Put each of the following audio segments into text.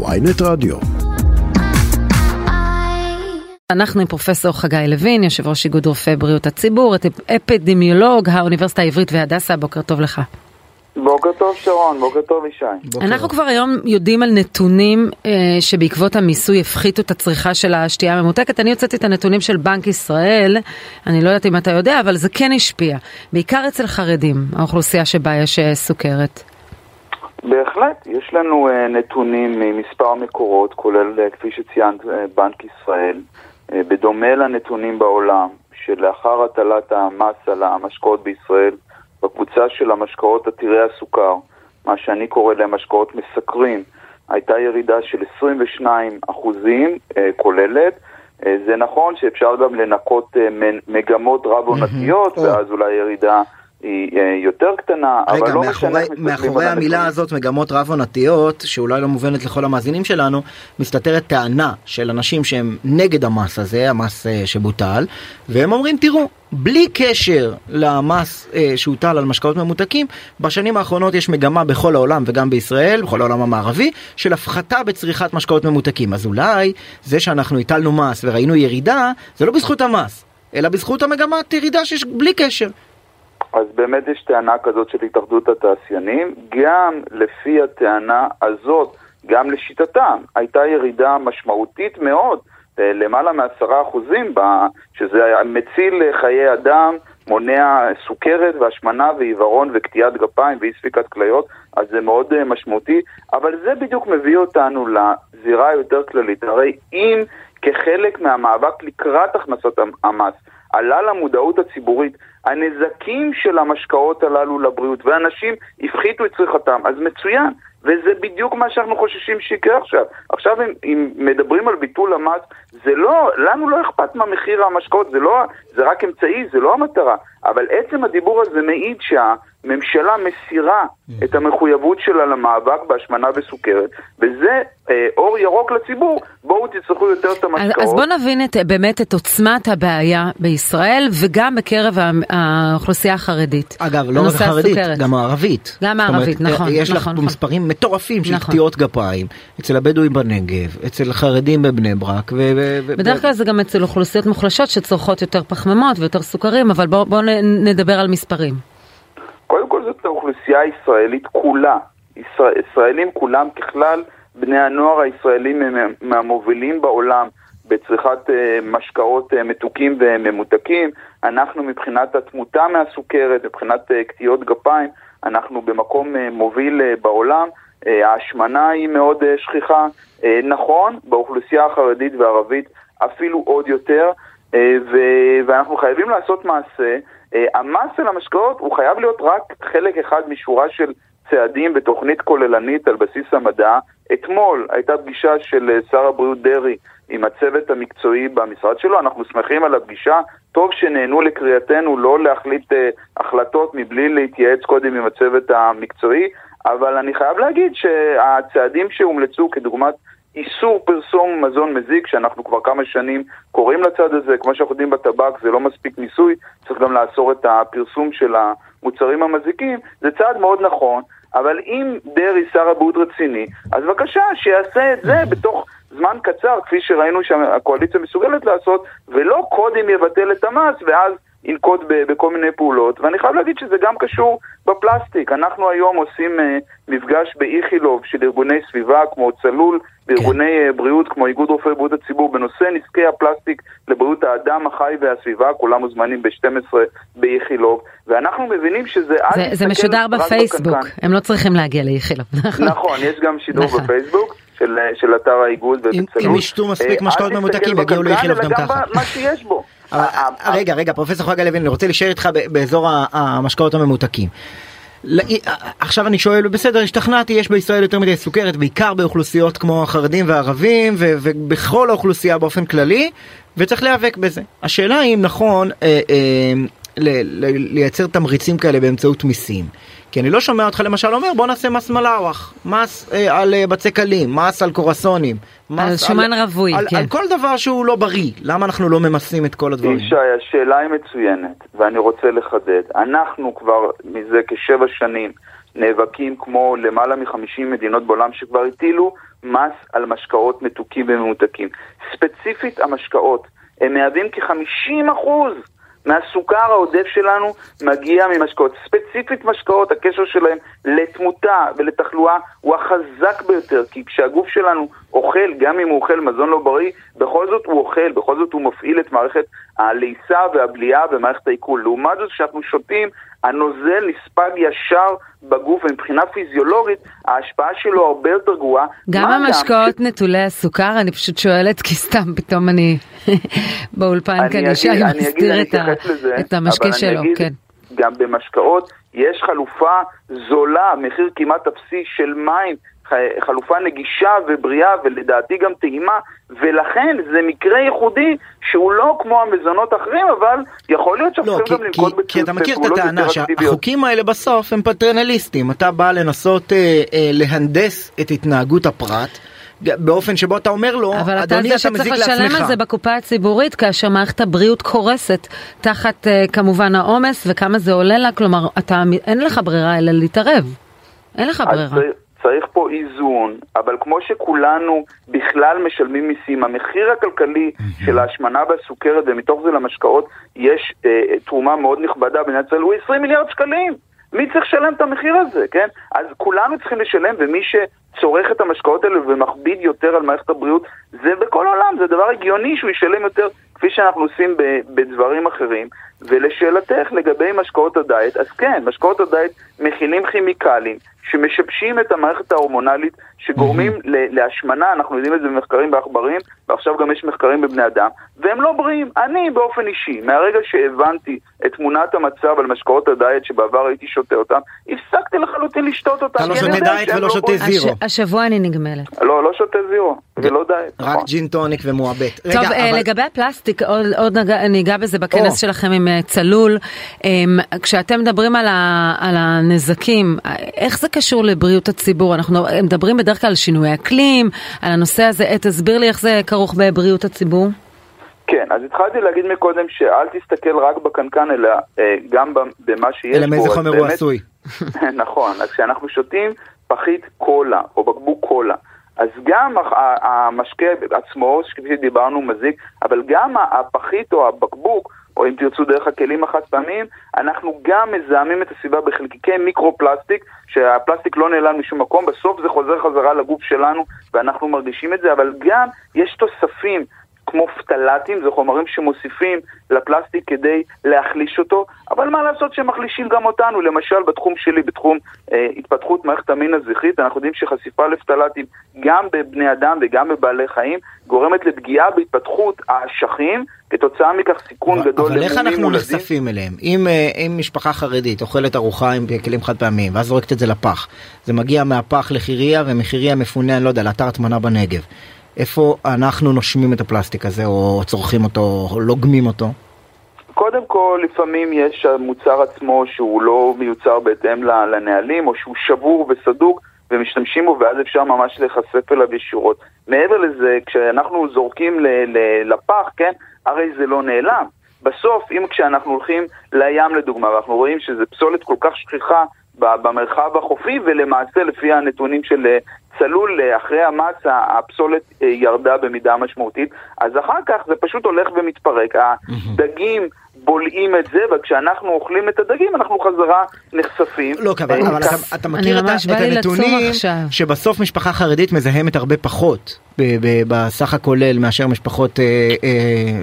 ויינט רדיו. אנחנו עם פרופסור חגי לוין, יושב ראש איגוד רופאי בריאות הציבור, אפידמיולוג האוניברסיטה העברית והדסה, בוקר טוב לך. בוקר טוב שרון, בוקר טוב ישי. בוקר. אנחנו כבר היום יודעים על נתונים אה, שבעקבות המיסוי הפחיתו את הצריכה של השתייה הממותקת. אני הוצאתי את הנתונים של בנק ישראל, אני לא יודעת אם אתה יודע, אבל זה כן השפיע. בעיקר אצל חרדים, האוכלוסייה שבה יש אה, סוכרת. בהחלט, יש לנו uh, נתונים ממספר מקורות, כולל, uh, כפי שציינת, uh, בנק ישראל, uh, בדומה לנתונים בעולם, שלאחר הטלת המס על המשקאות בישראל, בקבוצה של המשקאות עתירי הסוכר, מה שאני קורא להם משקאות מסקרים, הייתה ירידה של 22 אחוזים uh, כוללת. Uh, זה נכון שאפשר גם לנקות uh, מגמות רב-עונתיות, mm-hmm. ואז אולי ירידה היא אה, יותר קטנה, רגע, אבל לא מאחורי, משנה איך מאחורי המילה הזאת, מגמות רב-עונתיות, שאולי לא מובנת לכל המאזינים שלנו, מסתתרת טענה של אנשים שהם נגד המס הזה, המס uh, שבוטל, והם אומרים, תראו, בלי קשר למס uh, שהוטל על משקאות ממותקים, בשנים האחרונות יש מגמה בכל העולם וגם בישראל, בכל העולם המערבי, של הפחתה בצריכת משקאות ממותקים. אז אולי זה שאנחנו הטלנו מס וראינו ירידה, זה לא בזכות המס, אלא בזכות המגמת ירידה שיש בלי קשר. אז באמת יש טענה כזאת של התאחדות התעשיינים. גם לפי הטענה הזאת, גם לשיטתם, הייתה ירידה משמעותית מאוד, אה, למעלה מעשרה אחוזים, שזה מציל חיי אדם, מונע סוכרת והשמנה ועיוורון וקטיעת גפיים ואי ספיקת כליות, אז זה מאוד אה, משמעותי, אבל זה בדיוק מביא אותנו לזירה היותר כללית. הרי אם כחלק מהמאבק לקראת הכנסת המס עלה למודעות הציבורית הנזקים של המשקאות הללו לבריאות, ואנשים הפחיתו את צריכתם, אז מצוין. וזה בדיוק מה שאנחנו חוששים שיקרה עכשיו. עכשיו אם, אם מדברים על ביטול המס, זה לא, לנו לא אכפת מה מחיר המשקאות, זה, לא, זה רק אמצעי, זה לא המטרה. אבל עצם הדיבור הזה מעיד שהממשלה מסירה את המחויבות שלה למאבק בהשמנה וסוכרת, וזה אה, אור ירוק לציבור, בואו תצטרכו יותר את המשקאות. אז, אז בואו נבין את, באמת את עוצמת הבעיה בישראל, וגם בקרב האוכלוסייה החרדית. אגב, לא רק החרדית, גם הערבית. גם הערבית, אומרת, נכון. יש נכון, לך נכון. מספרים מטורפים של נכון. קטיעות גפיים, אצל הבדואים בנגב, אצל חרדים בבני ברק. ו- ו- בדרך כלל זה גם אצל אוכלוסיות מוחלשות שצורכות יותר פחמימות ויותר סוכרים, אבל בואו בוא נדבר על מספרים. קודם כל זאת האוכלוסייה הישראלית כולה. ישראל, ישראלים כולם ככלל, בני הנוער הישראלים הם מהמובילים בעולם בצריכת uh, משקאות uh, מתוקים וממותקים. אנחנו מבחינת התמותה מהסוכרת, מבחינת uh, קטיעות גפיים, אנחנו במקום מוביל בעולם. ההשמנה היא מאוד שכיחה. נכון, באוכלוסייה החרדית והערבית אפילו עוד יותר, ו- ואנחנו חייבים לעשות מעשה. Uh, המס על המשקאות הוא חייב להיות רק חלק אחד משורה של צעדים בתוכנית כוללנית על בסיס המדע. אתמול הייתה פגישה של שר הבריאות דרעי עם הצוות המקצועי במשרד שלו, אנחנו שמחים על הפגישה, טוב שנענו לקריאתנו לא להחליט uh, החלטות מבלי להתייעץ קודם עם הצוות המקצועי, אבל אני חייב להגיד שהצעדים שהומלצו כדוגמת איסור פרסום מזון מזיק, שאנחנו כבר כמה שנים קוראים לצד הזה, כמו שאנחנו יודעים בטבק זה לא מספיק ניסוי, צריך גם לאסור את הפרסום של המוצרים המזיקים, זה צעד מאוד נכון, אבל אם דרעי שר הבריאות רציני, אז בבקשה שיעשה את זה בתוך זמן קצר, כפי שראינו שהקואליציה מסוגלת לעשות, ולא קודם יבטל את המס ואז ינקוט בכל מיני פעולות. ואני חייב להגיד שזה גם קשור בפלסטיק. אנחנו היום עושים uh, מפגש באיכילוב של ארגוני סביבה כמו צלול, בארגוני כן. בריאות כמו איגוד רופאי בריאות הציבור, בנושא נזקי הפלסטיק לבריאות האדם החי והסביבה, כולם מוזמנים ב-12 באיכילוב, ואנחנו מבינים שזה... זה, זה משודר בפייסבוק, הם לא צריכים להגיע לאיכילוב. נכון, יש גם שידור נכון. בפייסבוק. של, של אתר האיגוד ובצלול. אם ישתו מספיק משקאות ממותקים יגיעו לאיכילוב גם ככה. מה שיש בו. רגע, רגע, פרופסור חגה לוין, אני רוצה להישאר איתך באזור המשקאות הממותקים. עכשיו אני שואל, בסדר, השתכנעתי, יש בישראל יותר מדי סוכרת, בעיקר באוכלוסיות כמו החרדים והערבים, ובכל האוכלוסייה באופן כללי, וצריך להיאבק בזה. השאלה היא אם נכון אה, אה, לייצר תמריצים כאלה באמצעות מיסים. כי אני לא שומע אותך למשל אומר בוא נעשה מס מלאווח, מס אה, על אה, בצק קלים, מס על קורסונים, על שומן רווי, על, כן. על כל דבר שהוא לא בריא, למה אנחנו לא ממסים את כל הדברים? ישי, השאלה היא מצוינת, ואני רוצה לחדד. אנחנו כבר מזה כשבע שנים נאבקים כמו למעלה מ-50 מדינות בעולם שכבר הטילו מס על משקאות מתוקים וממותקים. ספציפית המשקאות, הם מהווים כ-50 אחוז מהסוכר העודף שלנו מגיע ממשקאות. ספציפית משקאות, הקשר שלהם לתמותה ולתחלואה הוא החזק ביותר, כי כשהגוף שלנו אוכל, גם אם הוא אוכל מזון לא בריא, בכל זאת הוא אוכל, בכל זאת הוא מפעיל את מערכת הלעיסה והבליעה ומערכת העיכול. לעומת זאת, כשאנחנו שותים, הנוזל נספג ישר בגוף, ומבחינה פיזיולוגית ההשפעה שלו הרבה יותר גרועה. גם המשקאות ש... נטולי הסוכר, אני פשוט שואלת, כי סתם פתאום אני באולפן כאן ישי מסתיר את, את המשקה שלו, אגיד, כן. גם במשקאות יש חלופה זולה, מחיר כמעט אפסי של מים. חלופה נגישה ובריאה ולדעתי גם טעימה ולכן זה מקרה ייחודי שהוא לא כמו המזונות האחרים אבל יכול להיות שאנחנו לא, גם לנקוט בפעולות כי אתה מכיר את הטענה שהחוקים האלה בסוף הם פטרנליסטים אתה בא לנסות אה, אה, להנדס את התנהגות הפרט באופן שבו אתה אומר לו, אדוני אתה מזיק לעצמך. אבל אתה זה שצריך לשלם על זה בקופה הציבורית כאשר מערכת הבריאות קורסת תחת uh, כמובן העומס וכמה זה עולה לה, כלומר אתה, אין לך ברירה אלא להתערב. אין לך ברירה. צריך פה איזון, אבל כמו שכולנו בכלל משלמים מיסים, המחיר הכלכלי של ההשמנה והסוכרת ומתוך זה למשקאות יש אה, תרומה מאוד נכבדה במדינת ישראל הוא 20 מיליארד שקלים. מי צריך לשלם את המחיר הזה, כן? אז כולנו צריכים לשלם, ומי שצורך את המשקאות האלה ומכביד יותר על מערכת הבריאות, זה בכל העולם, זה דבר הגיוני שהוא ישלם יותר, כפי שאנחנו עושים בדברים אחרים. ולשאלתך לגבי משקאות הדיאט, אז כן, משקאות הדיאט מכילים כימיקלים שמשבשים את המערכת ההורמונלית, שגורמים mm-hmm. להשמנה, אנחנו יודעים את זה במחקרים בעכברים, ועכשיו גם יש מחקרים בבני אדם, והם לא בריאים. אני באופן אישי, מהרגע שהבנתי את תמונת המצב על משקאות הדיאט שבעבר הייתי שותה אותם, הפסקתי לחלוטין לשתות אותם. אתה לא שותה דיאט ולא לא שותה זירו. השבוע אני נגמלת. לא, לא שותה זירו, ולא דיאט. רק נכון. ג'ין טוניק ומועבט. טוב, אה, לגבי הפלסטיק, עוד ניגע בזה בכנס שלכם עם צלול. אמ, כשאתם מדברים על הנזקים, איך זה קשור לבריאות הציבור? אנחנו מדברים בדרך כלל על שינוי אקלים, על הנושא הזה. תסביר לי איך זה כרוך בבריאות הציבור. כן, אז התחלתי להגיד מקודם שאל תסתכל רק בקנקן, אלא אה, גם במה שיש אלא בו. אלא מאיזה חומר הוא עשוי. נכון, אז כשאנחנו שותים פחית קולה או בקבוק קולה, אז גם המשקה עצמו, כפי שדיברנו, מזיק, אבל גם הפחית או הבקבוק, או אם תרצו דרך הכלים החד פעמיים, אנחנו גם מזהמים את הסביבה בחלקיקי מיקרו-פלסטיק, שהפלסטיק לא נעלם משום מקום, בסוף זה חוזר חזרה לגוף שלנו ואנחנו מרגישים את זה, אבל גם יש תוספים כמו פטלטים, זה חומרים שמוסיפים לפלסטיק כדי להחליש אותו, אבל מה לעשות שהם מחלישים גם אותנו, למשל בתחום שלי, בתחום אה, התפתחות מערכת המין הזכרית, אנחנו יודעים שחשיפה לפטלטים גם בבני אדם וגם בבעלי חיים גורמת לפגיעה בהתפתחות האשכים, כתוצאה מכך סיכון אבל, גדול אבל איך אנחנו נחשפים אליהם? אם, אה, אם משפחה חרדית אוכלת ארוחה עם כלים חד פעמיים ואז זורקת את זה לפח, זה מגיע מהפח לחירייה ומחירייה מפונה, אני לא יודע, לאתר הטמנה בנגב. איפה אנחנו נושמים את הפלסטיק הזה או צורכים אותו או לוגמים אותו? קודם כל, לפעמים יש המוצר עצמו שהוא לא מיוצר בהתאם לנהלים, או שהוא שבור וסדוק, ומשתמשים בו, ואז אפשר ממש להיחשף אליו ישירות. מעבר לזה, כשאנחנו זורקים לפח, כן, הרי זה לא נעלם. בסוף, אם כשאנחנו הולכים לים לדוגמה, ואנחנו רואים שזו פסולת כל כך שכיחה במרחב החופי, ולמעשה לפי הנתונים של צלול אחרי המס הפסולת אה, ירדה במידה משמעותית, אז אחר כך זה פשוט הולך ומתפרק. הדגים בולעים את זה, וכשאנחנו אוכלים את הדגים אנחנו חזרה נחשפים. לא, אבל, אבל אתה, אתה מכיר את, את הנתונים שבסוף משפחה חרדית מזהמת הרבה פחות בסך הכולל מאשר משפחות אה, אה,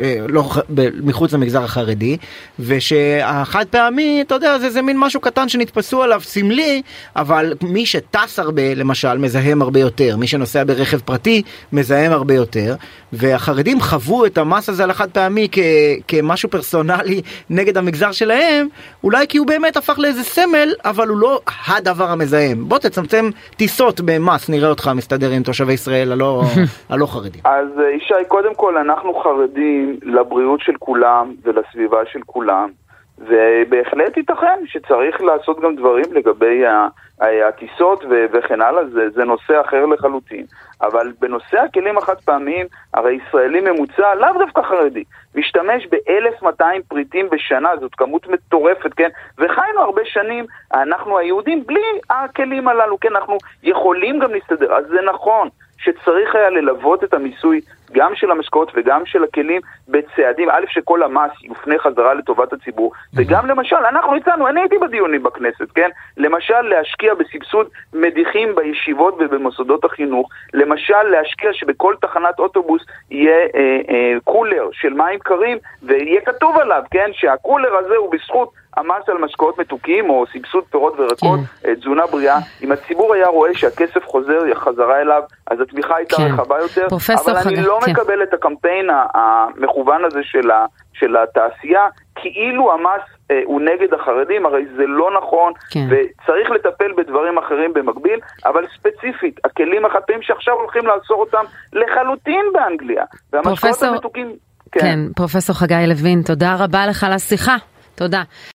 אה, לא, ב, מחוץ למגזר החרדי, ושהחד פעמי, אתה יודע, זה, זה מין משהו קטן שנתפסו עליו סמלי, אבל מי שטס הרבה למשל מזהם הרבה יותר, מי שנוסע ברכב פרטי מזהם הרבה יותר, והחרדים חוו את המס הזה על החד פעמי כ, כמשהו פרסונלי. לי נגד המגזר שלהם, אולי כי הוא באמת הפך לאיזה סמל, אבל הוא לא הדבר המזהם. בוא תצמצם טיסות במס, נראה אותך מסתדר עם תושבי ישראל הלא, הלא חרדים. אז אה, ישי, קודם כל אנחנו חרדים לבריאות של כולם ולסביבה של כולם. ובהחלט ייתכן שצריך לעשות גם דברים לגבי הטיסות וכן הלאה, זה, זה נושא אחר לחלוטין. אבל בנושא הכלים החד פעמיים, הרי ישראלי ממוצע, לאו דווקא חרדי, משתמש ב-1200 פריטים בשנה, זאת כמות מטורפת, כן? וחיינו הרבה שנים, אנחנו היהודים, בלי הכלים הללו, כן? אנחנו יכולים גם להסתדר, אז זה נכון. שצריך היה ללוות את המיסוי גם של המשקאות וגם של הכלים בצעדים, א', שכל המס יופנה חזרה לטובת הציבור, וגם למשל, אנחנו הצענו, אני הייתי בדיונים בכנסת, כן? למשל, להשקיע בסבסוד מדיחים בישיבות ובמוסדות החינוך, למשל, להשקיע שבכל תחנת אוטובוס יהיה אה, אה, קולר של מים קרים, ויהיה כתוב עליו, כן? שהקולר הזה הוא בזכות המס על משקאות מתוקים או סבסוד פירות וירקות, כן. אה, תזונה בריאה, אם הציבור היה רואה שהכסף חוזר חזרה אליו, אז התמיכה הייתה כן. רחבה יותר, אבל חג... אני לא כן. מקבל את הקמפיין המכוון הזה של, ה, של התעשייה, כאילו המס אה, הוא נגד החרדים, הרי זה לא נכון, כן. וצריך לטפל בדברים אחרים במקביל, אבל ספציפית, הכלים החד-פעמים שעכשיו הולכים לאסור אותם לחלוטין באנגליה, והמשקאות המתוקים... כן. כן, פרופסור חגי לוין, תודה רבה לך על השיחה. תודה.